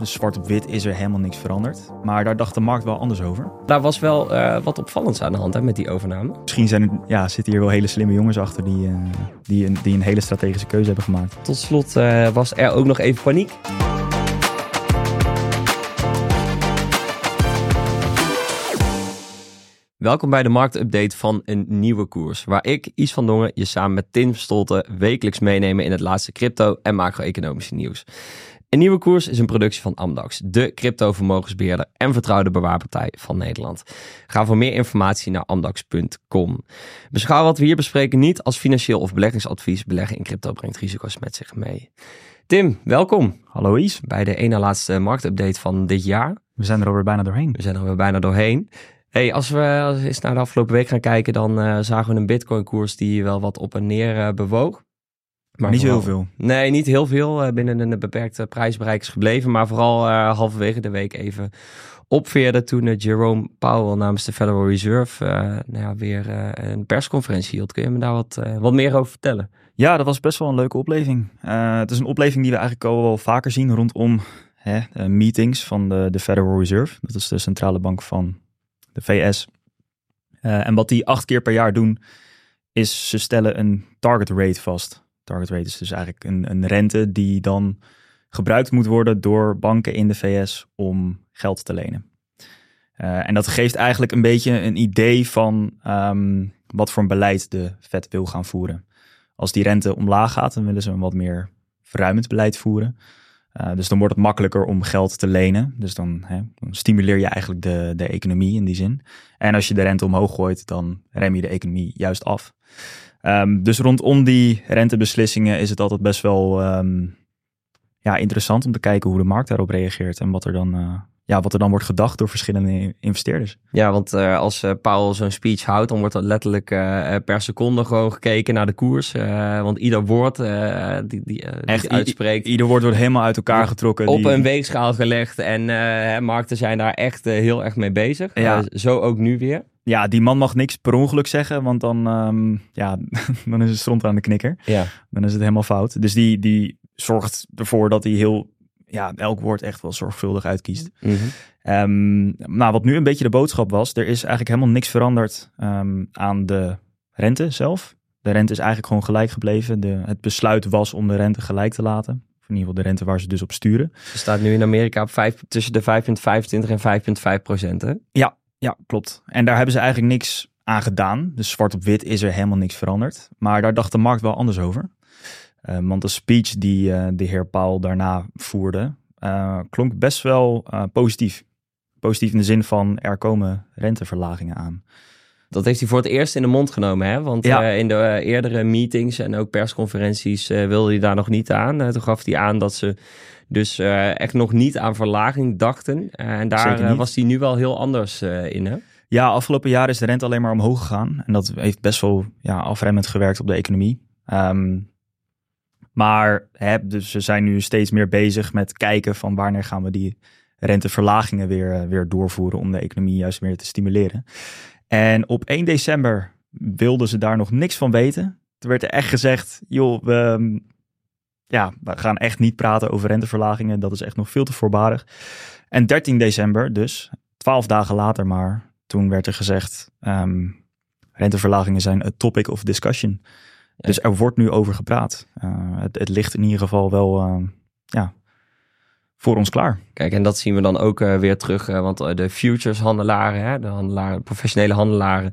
Dus zwart op wit is er helemaal niks veranderd. Maar daar dacht de markt wel anders over. Daar was wel uh, wat opvallends aan de hand hè, met die overname. Misschien zijn er, ja, zitten hier wel hele slimme jongens achter die, uh, die, een, die een hele strategische keuze hebben gemaakt. Tot slot uh, was er ook nog even paniek. Welkom bij de marktupdate van een nieuwe koers, waar ik, Is van Dongen, je samen met Tim Stolte wekelijks meenemen in het laatste crypto- en macro-economische nieuws. Een nieuwe koers is een productie van Amdax, de crypto-vermogensbeheerder en vertrouwde bewaarpartij van Nederland. Ga voor meer informatie naar amdax.com. Beschouw wat we hier bespreken niet als financieel of beleggingsadvies. Beleggen in crypto brengt risico's met zich mee. Tim, welkom. Hallo Is. Bij de ene laatste marktupdate van dit jaar. We zijn er alweer bijna doorheen. We zijn er alweer bijna doorheen. Hey, als we eens naar de afgelopen week gaan kijken, dan uh, zagen we een Bitcoin-koers die wel wat op en neer uh, bewoog. Maar niet vooral, heel veel. Nee, niet heel veel. Uh, binnen een beperkte prijsbereik is gebleven. Maar vooral halverwege de week even opveerde toen Jerome Powell namens de Federal Reserve nou ja, weer een persconferentie hield. Kun je me daar wat, wat meer over vertellen? Ja, dat was best wel een leuke opleving. het is een opleving die we eigenlijk al wel vaker zien rondom hè, meetings van de, de Federal Reserve. Dat is de centrale bank van de VS. En wat die acht keer per jaar doen, is ze stellen een target rate vast. Target rate is dus eigenlijk een, een rente die dan gebruikt moet worden door banken in de VS om geld te lenen. Uh, en dat geeft eigenlijk een beetje een idee van um, wat voor een beleid de Fed wil gaan voeren. Als die rente omlaag gaat, dan willen ze een wat meer verruimend beleid voeren. Uh, dus dan wordt het makkelijker om geld te lenen. Dus dan, hè, dan, stimuleer je eigenlijk de, de economie in die zin. En als je de rente omhoog gooit, dan rem je de economie juist af. Um, dus rondom die rentebeslissingen is het altijd best wel um, ja, interessant om te kijken hoe de markt daarop reageert en wat er dan, uh, ja, wat er dan wordt gedacht door verschillende investeerders. Ja, want uh, als uh, Paul zo'n speech houdt, dan wordt dat letterlijk per seconde gewoon gekeken naar de koers. want ieder woord die, die, Echt, die uitspreekt... ieder woord wordt helemaal uit elkaar getrokken. Op die... een weegschaal gelegd en markten zijn daar echt heel erg mee bezig. Ja. zo ook nu weer. Ja, die man mag niks per ongeluk zeggen, want dan, um, ja, dan is het stront aan de knikker. Ja. Dan is het helemaal fout. Dus die, die zorgt ervoor dat hij heel ja, elk woord echt wel zorgvuldig uitkiest. Mm -hmm. um, nou, wat nu een beetje de boodschap was, er is eigenlijk helemaal niks veranderd um, aan de rente zelf. De rente is eigenlijk gewoon gelijk gebleven. De, het besluit was om de rente gelijk te laten. Of in ieder geval de rente waar ze dus op sturen. Ze staat nu in Amerika op 5, tussen de 5,25 en 5,5 procent, hè? Ja, ja, klopt. En daar hebben ze eigenlijk niks aan gedaan. Dus zwart op wit is er helemaal niks veranderd. Maar daar dacht de markt wel anders over. Uh, want de speech die uh, de heer Paul daarna voerde, uh, klonk best wel positief. Positief in de zin van er komen renteverlagingen aan. Dat heeft hij voor het eerst in de mond genomen, hè? Want ja. in de eerdere meetings en ook persconferenties wilde hij daar nog niet aan. toen gaf hij aan dat ze dus echt nog niet aan verlaging dachten. en daar was hij nu wel heel anders in, hè? Ja, afgelopen jaar is de rente alleen maar omhoog gegaan. En dat heeft best wel ja, afremmend gewerkt op de economie. Um, maar hè, dus ze zijn nu steeds meer bezig met kijken van wanneer gaan we die renteverlagingen weer, eh, weer doorvoeren om de economie juist weer te stimuleren. En op 1 december wilden ze daar nog niks van weten. Er werd er echt gezegd, joh, we, ehm, ja, we gaan echt niet praten over renteverlagingen. Dat is echt nog veel te voorbarig. En 13 december, dus 12 dagen later maar, toen werd er gezegd, um, renteverlagingen zijn a topic of discussion. Dus er wordt nu over gepraat. Uh, het, het, ligt in ieder geval wel uh, ja, voor ons klaar. Kijk, en dat zien we dan ook uh, weer terug. Uh, want de futures handelaren, hè, de handelaren, professionele handelaren,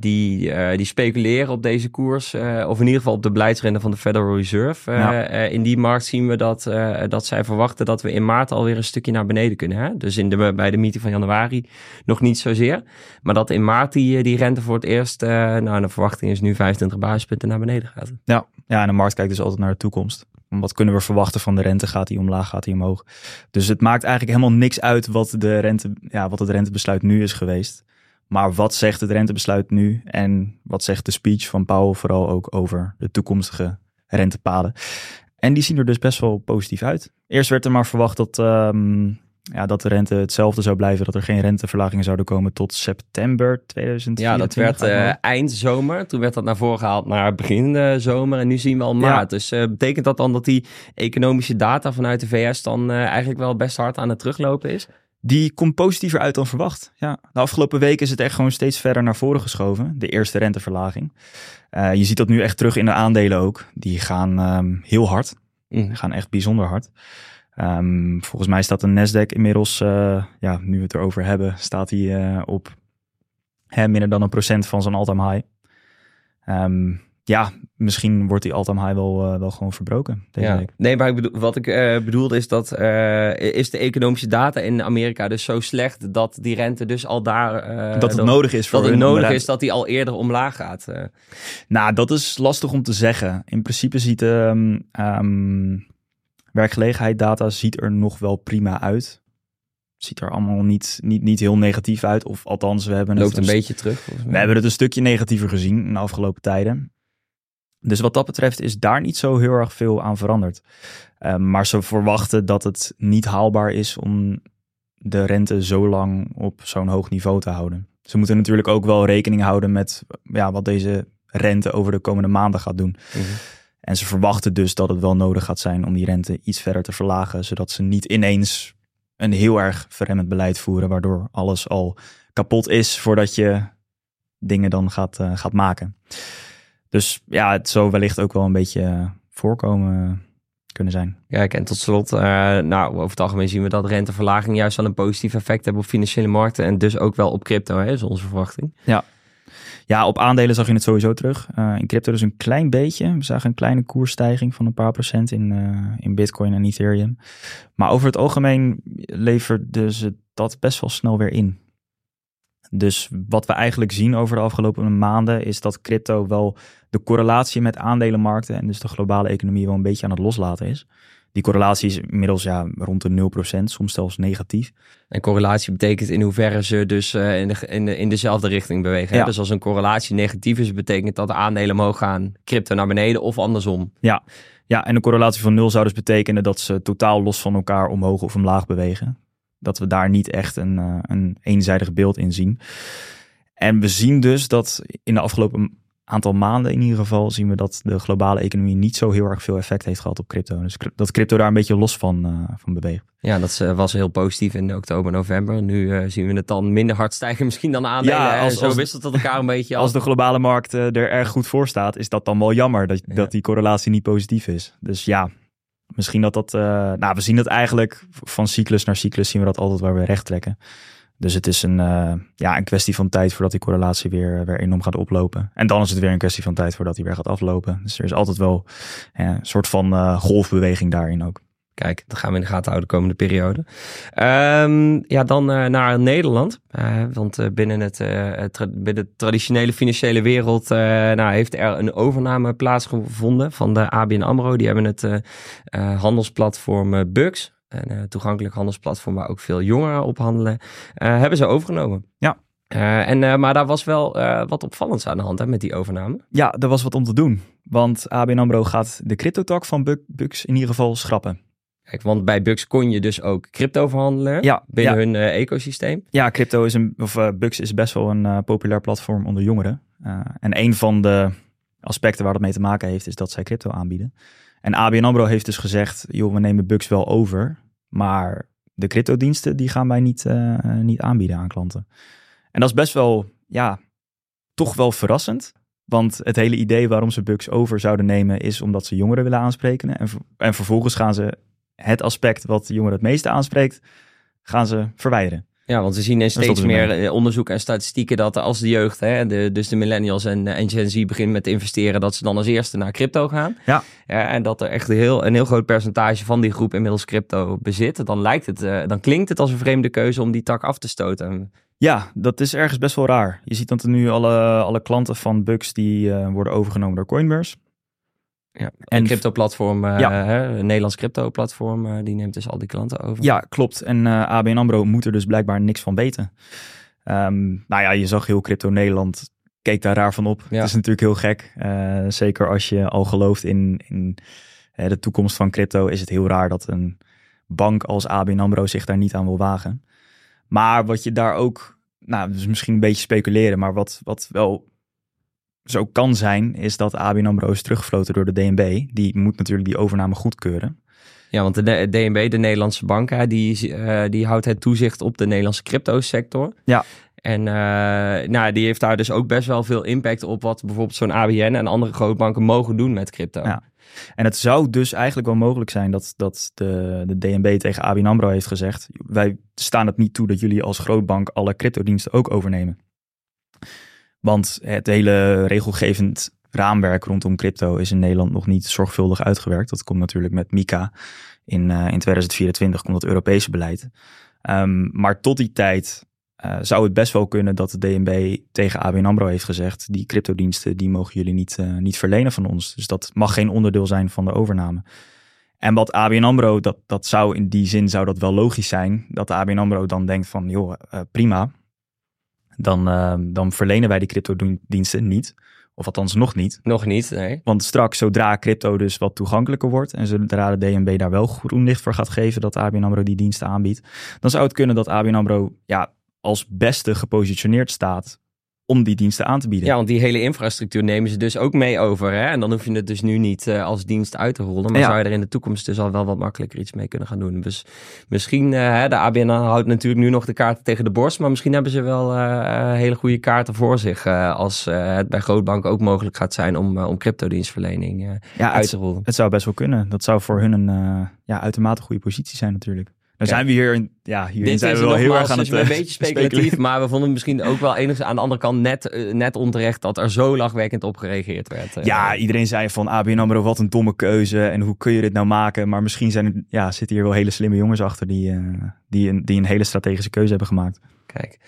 die, die speculeren op deze koers. of in ieder geval op de beleidsrente van de Federal Reserve. Ja. in die markt zien we dat, dat zij verwachten dat we in maart alweer een stukje naar beneden kunnen. Hè? Dus in de, bij de meeting van januari nog niet zozeer. Maar dat in maart die, die rente voor het eerst, nou de verwachting is nu 25 basispunten naar beneden gaat. Ja. ja, en de markt kijkt dus altijd naar de toekomst. Wat kunnen we verwachten van de rente? Gaat die omlaag, gaat die omhoog? Dus het maakt eigenlijk helemaal niks uit wat, de rente, ja, wat het rentebesluit nu is geweest. Maar wat zegt het rentebesluit nu? En wat zegt de speech van Powell vooral ook over de toekomstige rentepaden? En die zien er dus best wel positief uit. Eerst werd er maar verwacht dat, um, ja, dat de rente hetzelfde zou blijven, dat er geen renteverlagingen zouden komen tot september 2024. Ja, dat werd uh, eind zomer. Toen werd dat naar voren gehaald naar begin uh, zomer en nu zien we al maart. Dus uh, betekent dat dan dat die economische data vanuit de VS dan eigenlijk wel best hard aan het teruglopen is? Die komt positiever uit dan verwacht. Ja. De afgelopen weken is het echt gewoon steeds verder naar voren geschoven. De eerste renteverlaging. je ziet dat nu echt terug in de aandelen ook. Die gaan um, heel hard. Mm. Die gaan echt bijzonder hard. Um, volgens mij staat de Nasdaq inmiddels, uh, ja, nu we het erover hebben, staat hij uh, op hè, minder dan een procent van zijn all-time high. Um, ja, misschien wordt die all-time high wel, uh, wel gewoon verbroken. Deze ja. week. Nee, maar ik bedoel, wat ik bedoelde is dat is de economische data in Amerika dus zo slecht dat die rente dus al daar... dat het nodig is voor Dat het nodig is dat die al eerder omlaag gaat. Nou, dat is lastig om te zeggen. In principe ziet... Um, um, Werkgelegenheid ziet er nog wel prima uit. Ziet er allemaal niet, niet, niet heel negatief uit. Of althans, we hebben Loopt het een, beetje terug. We hebben het een stukje negatiever gezien in de afgelopen tijden. Dus wat dat betreft is daar niet zo heel erg veel aan veranderd. Uh, maar ze verwachten dat het niet haalbaar is om de rente zo lang op zo'n hoog niveau te houden. Ze moeten natuurlijk ook wel rekening houden met ja, wat deze rente over de komende maanden gaat doen. Mm -hmm. En ze verwachten dus dat het wel nodig gaat zijn om die rente iets verder te verlagen, zodat ze niet ineens een heel erg verremmend beleid voeren, waardoor alles al kapot is voordat je dingen dan gaat, uh, gaat maken. Dus ja, het zou wellicht ook wel een beetje voorkomen kunnen zijn. Ja, en tot slot, uh, nou, over het algemeen zien we dat renteverlaging juist wel een positief effect hebben op financiële markten en dus ook wel op crypto, hè, is onze verwachting. Ja, ja, op aandelen zag je het sowieso terug. Uh, in crypto dus een klein beetje. We zagen een kleine koersstijging van een paar procent in, uh, in Bitcoin en Ethereum. Maar over het algemeen leverde ze dat best wel snel weer in. Dus wat we eigenlijk zien over de afgelopen maanden is dat crypto wel de correlatie met aandelenmarkten en dus de globale economie wel een beetje aan het loslaten is. Die correlatie is inmiddels ja, rond de 0%, soms zelfs negatief. En correlatie betekent in hoeverre ze dus uh, in, de, in, de, in dezelfde richting bewegen. Ja. Dus als een correlatie negatief is, betekent dat de aandelen omhoog gaan, crypto naar beneden of andersom. Ja. ja, en een correlatie van nul zou dus betekenen dat ze totaal los van elkaar omhoog of omlaag bewegen. Dat we daar niet echt een, uh, een eenzijdig beeld in zien. En we zien dus dat in de afgelopen aantal maanden in ieder geval zien we dat de globale economie niet zo heel erg veel effect heeft gehad op crypto. Dus dat crypto daar een beetje los van, uh, van beweegt. Ja, dat was heel positief in oktober, november. Nu uh, zien we het dan minder hard stijgen misschien dan aandelen. Ja, als, zo als, wisselt het elkaar een beetje Als de globale markt uh, er erg goed voor staat, is dat dan wel jammer dat, ja. dat die correlatie niet positief is. Dus ja, misschien dat dat... nou, we zien dat eigenlijk van cyclus naar cyclus zien we dat altijd waar we recht trekken. Dus het is een, uh, ja, een kwestie van tijd voordat die correlatie weer, weer enorm gaat oplopen. En dan is het weer een kwestie van tijd voordat die weer gaat aflopen. Dus er is altijd wel ja, een soort van uh, golfbeweging daarin ook. Kijk, dat gaan we in de gaten houden de komende periode. Um, ja, dan naar Nederland. Want binnen, het, binnen de traditionele financiële wereld nou, heeft er een overname plaatsgevonden van de ABN AMRO. Die hebben het handelsplatform Bux een uh, toegankelijk handelsplatform waar ook veel jongeren op handelen, uh, hebben ze overgenomen. Ja. Uh, en, maar daar was wel wat opvallends aan de hand hè, met die overname. Ja, er was wat om te doen. Want ABN AMRO gaat de cryptotak van Bux in ieder geval schrappen. Kijk, want bij Bux kon je dus ook crypto verhandelen ja, binnen ja. hun ecosysteem. Ja, crypto is een, of Bux is best wel een populair platform onder jongeren. en een van de aspecten waar dat mee te maken heeft, is dat zij crypto aanbieden. En ABN AMRO heeft dus gezegd, joh, we nemen Bux wel over, maar de cryptodiensten die gaan wij niet, uh, niet aanbieden aan klanten. En dat is best wel, ja, toch wel verrassend. Want het hele idee waarom ze Bux over zouden nemen is omdat ze jongeren willen aanspreken. En, en vervolgens gaan ze het aspect wat de jongeren het meeste aanspreekt, gaan ze verwijderen. Ja, want we zien in steeds meer eh, onderzoek en statistieken dat als de jeugd, hè, de, dus de millennials en, en Gen Z beginnen met investeren, dat ze dan als eerste naar crypto gaan. Ja. ja en dat er echt een heel, een heel groot percentage van die groep inmiddels crypto bezit. Dan lijkt het, uh, dan klinkt het als een vreemde keuze om die tak af te stoten. Ja, dat is ergens best wel raar. Je ziet dat er nu alle, alle klanten van Bucks die uh, worden overgenomen door Coinbase. Ja, en crypto-platform, uh, ja. Hè, een Nederlands crypto-platform, uh, die neemt dus al die klanten over. Ja, klopt. En uh, ABN AMRO moet er dus blijkbaar niks van weten. Um, nou ja, je zag heel crypto Nederland keek daar raar van op. Ja. Het is natuurlijk heel gek. zeker als je al gelooft in, in de toekomst van crypto, is het heel raar dat een bank als ABN AMRO zich daar niet aan wil wagen. Maar wat je daar ook, nou, dus misschien een beetje speculeren, maar wat, wat wel zo kan zijn, is dat ABN AMRO is teruggefloten door de DNB. Die moet natuurlijk die overname goedkeuren. Ja, want de DNB, de Nederlandse bank, die, uh, die houdt het toezicht op de Nederlandse crypto-sector. Ja. En uh, nou, die heeft daar dus ook best wel veel impact op wat bijvoorbeeld zo'n ABN en andere grootbanken mogen doen met crypto. Ja. En het zou dus eigenlijk wel mogelijk zijn dat, dat de, de DNB tegen ABN AMRO heeft gezegd... wij staan het niet toe dat jullie als grootbank alle cryptodiensten ook overnemen. Want het hele regelgevend raamwerk rondom crypto is in Nederland nog niet zorgvuldig uitgewerkt. Dat komt natuurlijk met MICA. In, uh, in 2024 komt dat Europese beleid. Um, maar tot die tijd uh, zou het best wel kunnen dat de DNB tegen ABN AMRO heeft gezegd... die cryptodiensten die mogen jullie niet, uh, niet verlenen van ons. Dus dat mag geen onderdeel zijn van de overname. En wat ABN AMRO, dat, dat zou in die zin zou dat wel logisch zijn... dat de ABN AMRO dan denkt van, joh, prima... Dan, dan verlenen wij die cryptodiensten niet... Of althans nog niet. Nog niet, nee. Want straks, zodra crypto dus wat toegankelijker wordt... en zodra de DNB daar wel groen licht voor gaat geven... dat ABN AMRO die diensten aanbiedt... dan zou het kunnen dat ABN AMRO ja, als beste gepositioneerd staat om die diensten aan te bieden. Ja, want die hele infrastructuur nemen ze dus ook mee over. Hè? En dan hoef je het dus nu niet uh, als dienst uit te rollen. Maar Ja. zou je er in de toekomst dus al wel wat makkelijker iets mee kunnen gaan doen. Dus misschien, eh, hè, de ABN houdt natuurlijk nu nog de kaarten tegen de borst. Maar misschien hebben ze wel eh, hele goede kaarten voor zich. eh, als eh, het bij grootbanken ook mogelijk gaat zijn om, eh, om cryptodienstverlening eh, ja, uit het, te rollen. het zou best wel kunnen. Dat zou voor hun een eh, ja, uitermate goede positie zijn natuurlijk. Dan zijn we hier, ja, hierin Dit zijn we wel heel erg aan het een eh, beetje speculatief, maar we vonden het misschien ook wel enigszins aan de andere kant net, eh, net onterecht dat er zo lachwekkend op gereageerd werd. eh. Ja, iedereen zei van ABN AMRO, wat een domme keuze. En hoe kun je dit nou maken? Maar misschien zijn er, ja, zitten hier wel hele slimme jongens achter die, die, een, die een hele strategische keuze hebben gemaakt. Kijk.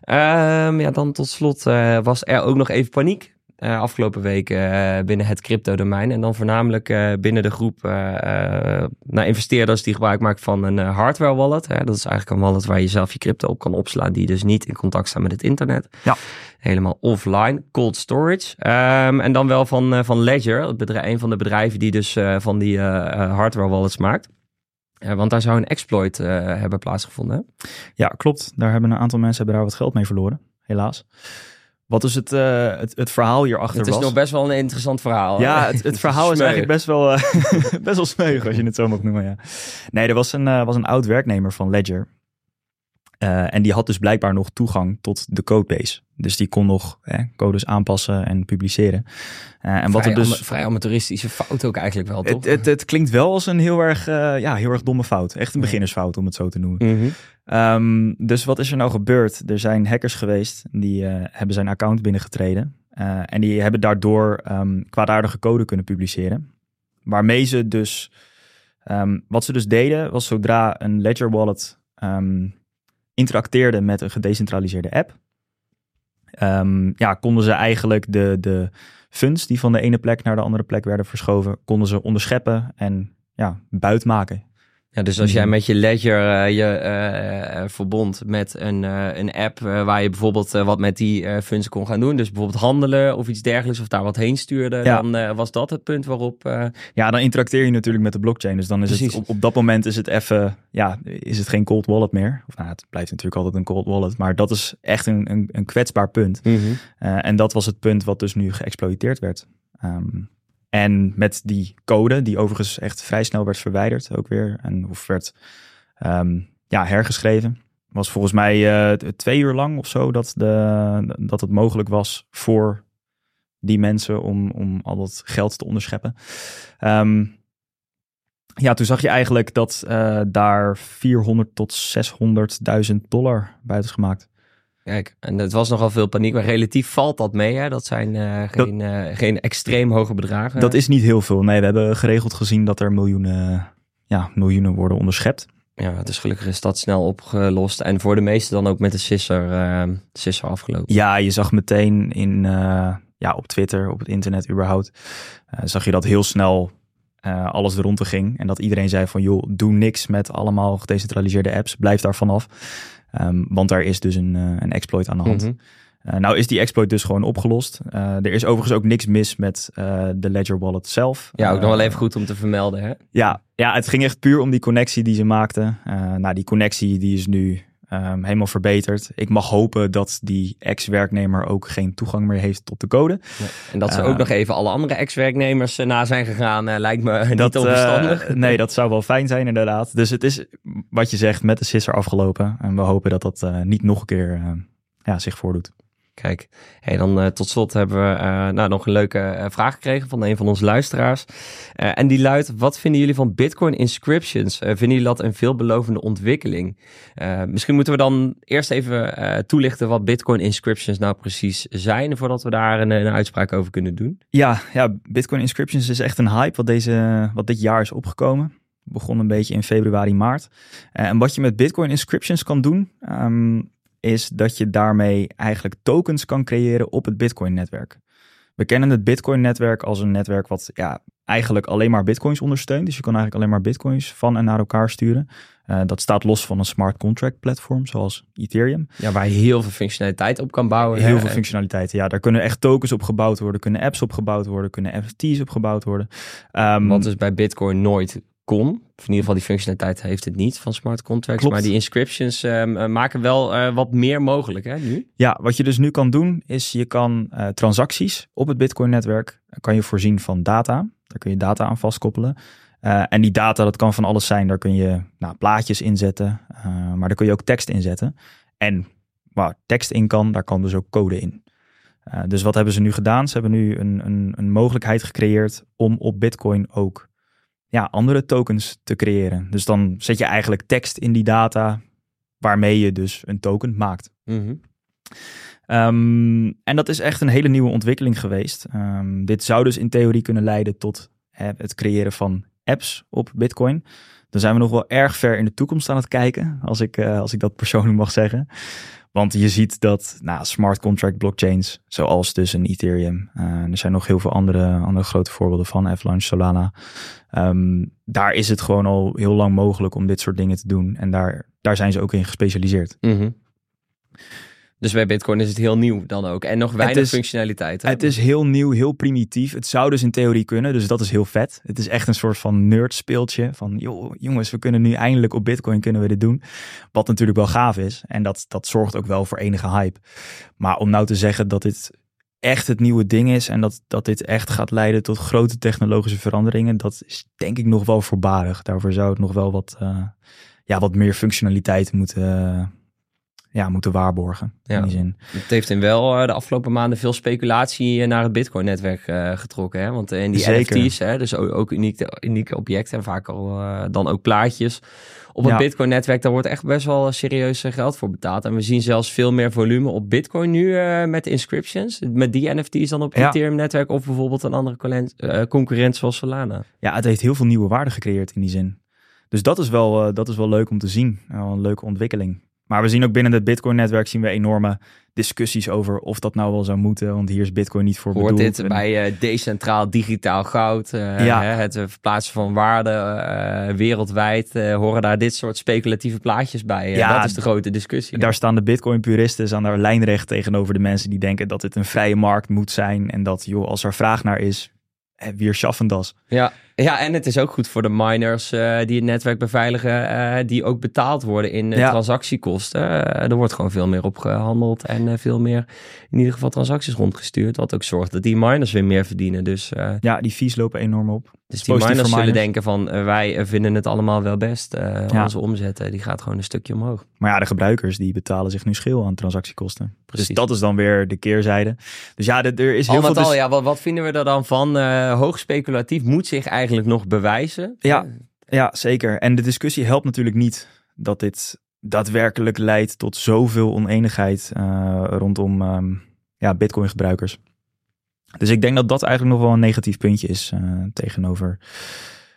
Ehm, ja, dan tot slot was er ook nog even paniek. afgelopen week binnen het crypto-domein. En dan voornamelijk binnen de groep eh, nou, investeerders die gebruik maken van een eh, hardware wallet. Hè. Dat is eigenlijk een wallet waar je zelf je crypto op kan opslaan, die dus niet in contact staat met het internet. Ja. Helemaal offline, cold storage. Ehm, en dan wel van, eh, van Ledger, het bedrijf, een van de bedrijven die dus eh, van die hardware wallets maakt. Want daar zou een exploit hebben plaatsgevonden. Hè? Ja, klopt. Daar hebben een aantal mensen hebben daar wat geld mee verloren, helaas. Wat is het, eh, het, het verhaal hierachter Het is was? nog best wel een interessant verhaal. Ja, het, het verhaal is eigenlijk best wel, eh, best wel smeuig, als je het zo mag noemen. Ja. Nee, er was een, eh, was een oud werknemer van Ledger. Eh, en die had dus blijkbaar nog toegang tot de codebase. Dus die kon nog hè, codes aanpassen en publiceren. Eh, en wat vrij, er dus. vrij amateuristische fout ook eigenlijk wel, toch? Het, het, het klinkt wel als een heel erg, eh, ja, heel erg domme fout. Echt een beginnersfout, om het zo te noemen. Mhm. Ehm, dus wat is er nou gebeurd? Er zijn hackers geweest die hebben zijn account binnengetreden. En die hebben daardoor ehm, kwaadaardige code kunnen publiceren. Waarmee ze dus, ehm, wat ze dus deden, was zodra een Ledger wallet interacteerde met een gedecentraliseerde app, ehm, ja, konden ze eigenlijk de, de funds die van de ene plek naar de andere plek werden verschoven, konden ze onderscheppen en ja, buit maken. Ja, dus als jij Mhm. met je Ledger eh, je eh, eh, verbond met een, een app waar je bijvoorbeeld wat met die funds kon gaan doen, dus bijvoorbeeld handelen of iets dergelijks, of daar wat heen stuurde, Ja. dan was dat het punt waarop... Ja, dan interacteer je natuurlijk met de blockchain. Dus dan is Precies. het op, op dat moment is het even, ja, is het geen cold wallet meer. Of nou, het blijft natuurlijk altijd een cold wallet. Maar dat is echt een, een, een kwetsbaar punt. Eh, en dat was het punt wat dus nu geëxploiteerd werd. Ehm, en met die code, die overigens echt vrij snel werd verwijderd ook weer. En of werd ehm, ja, hergeschreven. Was volgens mij eh, twee uur lang of zo dat, de, dat het mogelijk was voor die mensen om, om al dat geld te onderscheppen. Ehm, ja, toen zag je eigenlijk dat eh, daar 400 tot 600.000 dollar buiten gemaakt. Kijk, en het was nogal veel paniek, maar relatief valt dat mee. Hè? Dat zijn eh, geen, eh, geen extreem hoge bedragen. Dat is niet heel veel. Nee, we hebben geregeld gezien dat er miljoenen, ja, miljoenen worden onderschept. Ja, dus gelukkig is dat snel opgelost. En voor de meesten dan ook met de sisser, eh sisser afgelopen. Ja, je zag meteen in, ja, op Twitter, op het internet überhaupt, zag je dat heel snel alles er rond te ging. En dat iedereen zei van, joh, doe niks met allemaal gedecentraliseerde apps. Blijf daar vanaf. Ehm, want daar is dus een, eh, een exploit aan de hand. Uh, nou is die exploit dus gewoon opgelost. Uh, er is overigens ook niks mis met de Ledger Wallet zelf. Ja, ook nog wel even goed om te vermelden. Hè? Ja, ja, het ging echt puur om die connectie die ze maakten. nou, die connectie die is nu um, helemaal verbeterd. Ik mag hopen dat die ex-werknemer ook geen toegang meer heeft tot de code. Ja, en dat ze ook nog even alle andere ex-werknemers na zijn gegaan, lijkt me dat, niet onverstandig. nee, dat zou wel fijn zijn inderdaad. Dus het is wat je zegt met de sisser afgelopen. En we hopen dat dat niet nog een keer ja, zich voordoet. Kijk, hey, dan uh, tot slot hebben we uh, nou, nog een leuke uh, vraag gekregen van een van onze luisteraars. en die luidt, wat vinden jullie van Bitcoin inscriptions? vinden jullie dat een veelbelovende ontwikkeling? misschien moeten we dan eerst even toelichten wat Bitcoin inscriptions nou precies zijn, voordat we daar een, een, uitspraak over kunnen doen. Ja, ja, Bitcoin inscriptions is echt een hype wat, deze, wat dit jaar is opgekomen. Begon een beetje in februari, maart. en wat je met Bitcoin inscriptions kan doen, um, is dat je daarmee eigenlijk tokens kan creëren op het Bitcoin-netwerk. We kennen het Bitcoin-netwerk als een netwerk wat ja, eigenlijk alleen maar Bitcoins ondersteunt. Dus je kan eigenlijk alleen maar Bitcoins van en naar elkaar sturen. Uh, dat staat los van een smart contract platform zoals Ethereum. Ja, waar je heel veel functionaliteit op kan bouwen. Heel veel functionaliteiten, ja. Daar kunnen echt tokens op gebouwd worden, kunnen apps op gebouwd worden, kunnen NFT's op gebouwd worden. Um, Wat dus bij Bitcoin nooit kon. Of in ieder geval die functionaliteit heeft het niet van smart contracts. Klopt. Maar die inscriptions um, maken wel uh, wat meer mogelijk hè, nu. Ja, wat je dus nu kan doen is je kan uh, transacties op het Bitcoin netwerk kan je voorzien van data. Daar kun je data aan vastkoppelen. Uh, en die data, dat kan van alles zijn. Daar kun je nou, plaatjes inzetten, maar daar kun je ook tekst inzetten. En waar tekst in kan, daar kan dus ook code in. dus wat hebben ze nu gedaan? Ze hebben nu een, een, een mogelijkheid gecreëerd om op Bitcoin ook ja, andere tokens te creëren. Dus dan zet je eigenlijk tekst in die data waarmee je dus een token maakt. Mm en dat is echt een hele nieuwe ontwikkeling geweest. Um, dit zou dus in theorie kunnen leiden tot hè, het creëren van apps op Bitcoin. Dan zijn we nog wel erg ver in de toekomst aan het kijken, als ik, uh, als ik dat persoonlijk mag zeggen. Want je ziet dat nou, smart contract blockchains, zoals dus een Ethereum, uh, er zijn nog heel veel andere, andere grote voorbeelden van, Avalanche, Solana. Um, daar is het gewoon al heel lang mogelijk om dit soort dingen te doen. En daar, daar zijn ze ook in gespecialiseerd. Mm. Dus bij Bitcoin is het heel nieuw dan ook. En nog weinig functionaliteit. Het is heel nieuw, heel primitief. Het zou dus in theorie kunnen, dus dat is heel vet. Het is echt een soort van nerd speeltje. Van joh, jongens, we kunnen nu eindelijk op Bitcoin kunnen we dit doen. Wat natuurlijk wel gaaf is. En dat, dat zorgt ook wel voor enige hype. Maar om nou te zeggen dat dit echt het nieuwe ding is en dat, dat dit echt gaat leiden tot grote technologische veranderingen, dat is denk ik nog wel voorbarig. Daarvoor zou het nog wel wat, uh, ja, wat meer functionaliteit moeten ja, moeten waarborgen. Ja. In die zin. Het heeft in wel uh, de afgelopen maanden veel speculatie eh, naar het Bitcoin-netwerk uh, getrokken. Hè? Want in die Zeker. NFT's, hè, dus ook, unieke, unieke objecten en vaak al dan ook plaatjes. Op het Bitcoin-netwerk, daar wordt echt best wel serieus geld voor betaald. En we zien zelfs veel meer volume op Bitcoin nu met inscriptions. Met die NFT's dan op het Ethereum-netwerk of bijvoorbeeld een andere concurrent zoals Solana. Ja, het heeft heel veel nieuwe waarde gecreëerd in die zin. Dus dat is wel, dat is wel leuk om te zien. een leuke ontwikkeling. Maar we zien ook binnen het Bitcoin-netwerk zien we enorme discussies over of dat nou wel zou moeten. Want hier is Bitcoin niet voor Hoort dit bij uh, decentraal digitaal goud, uh, ja. hè, het verplaatsen van waarde uh, wereldwijd, horen daar dit soort speculatieve plaatjes bij? ja, dat is de grote discussie. Daar staan de Bitcoin-puristen aan daar lijnrecht tegenover de mensen die denken dat het een vrije markt moet zijn. En dat, joh, als er vraag naar is, weer schaffen das. Ja, ja, en het is ook goed voor de miners uh, die het netwerk beveiligen, uh, die ook betaald worden in transactiekosten. er wordt gewoon veel meer op gehandeld en veel meer in ieder geval transacties rondgestuurd. Wat ook zorgt dat die miners weer meer verdienen. Dus, ja, die fees lopen enorm op. Dus die miners zullen denken van wij vinden het allemaal wel best. Ja. Onze omzet die gaat gewoon een stukje omhoog. Maar ja, de gebruikers die betalen zich nu schil aan transactiekosten. Dus Precies. Dus dat is dan weer de keerzijde. Dus ja, er is heel al veel... Al, ja, wat, wat vinden we er dan van? hoog speculatief moet zich eigenlijk nog bewijzen. Ja, ja, zeker. En de discussie helpt natuurlijk niet dat dit daadwerkelijk leidt tot zoveel oneenigheid rondom um, ja, Bitcoin-gebruikers. Dus ik denk dat dat eigenlijk nog wel een negatief puntje is uh, tegenover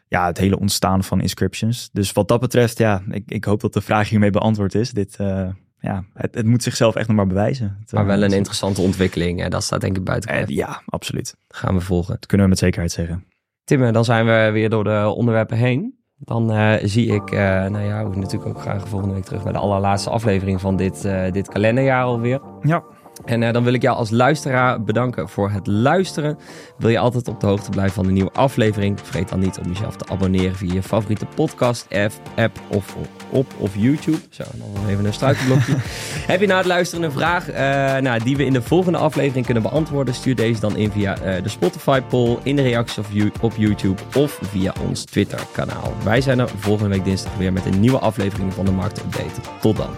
ja, het hele ontstaan van inscriptions. Dus wat dat betreft, ja, ik, ik hoop dat de vraag hiermee beantwoord is. Dit, uh, ja, het, het, moet zichzelf echt nog maar bewijzen. Het, maar wel een interessante ontwikkeling. Hè? Dat staat denk ik buiten. ja, absoluut. gaan we volgen. Dat kunnen we met zekerheid zeggen. Tim, dan zijn we weer door de onderwerpen heen. Dan uh, zie ik, uh, nou ja, natuurlijk ook graag volgende week terug bij de allerlaatste aflevering van dit, dit kalenderjaar alweer. Ja. En uh, dan wil ik jou als luisteraar bedanken voor het luisteren. Wil je altijd op de hoogte blijven van de nieuwe aflevering? Vergeet dan niet om jezelf te abonneren via je favoriete podcast app of op of YouTube. Zo, dan even een struikelblokje. Heb je na het luisteren een vraag uh, nou, die we in de volgende aflevering kunnen beantwoorden? Stuur deze dan in via uh, de Spotify poll, in de reacties op, op YouTube of via ons Twitter kanaal. Wij zijn er volgende week dinsdag weer met een nieuwe aflevering van de Markt Update. Tot dan.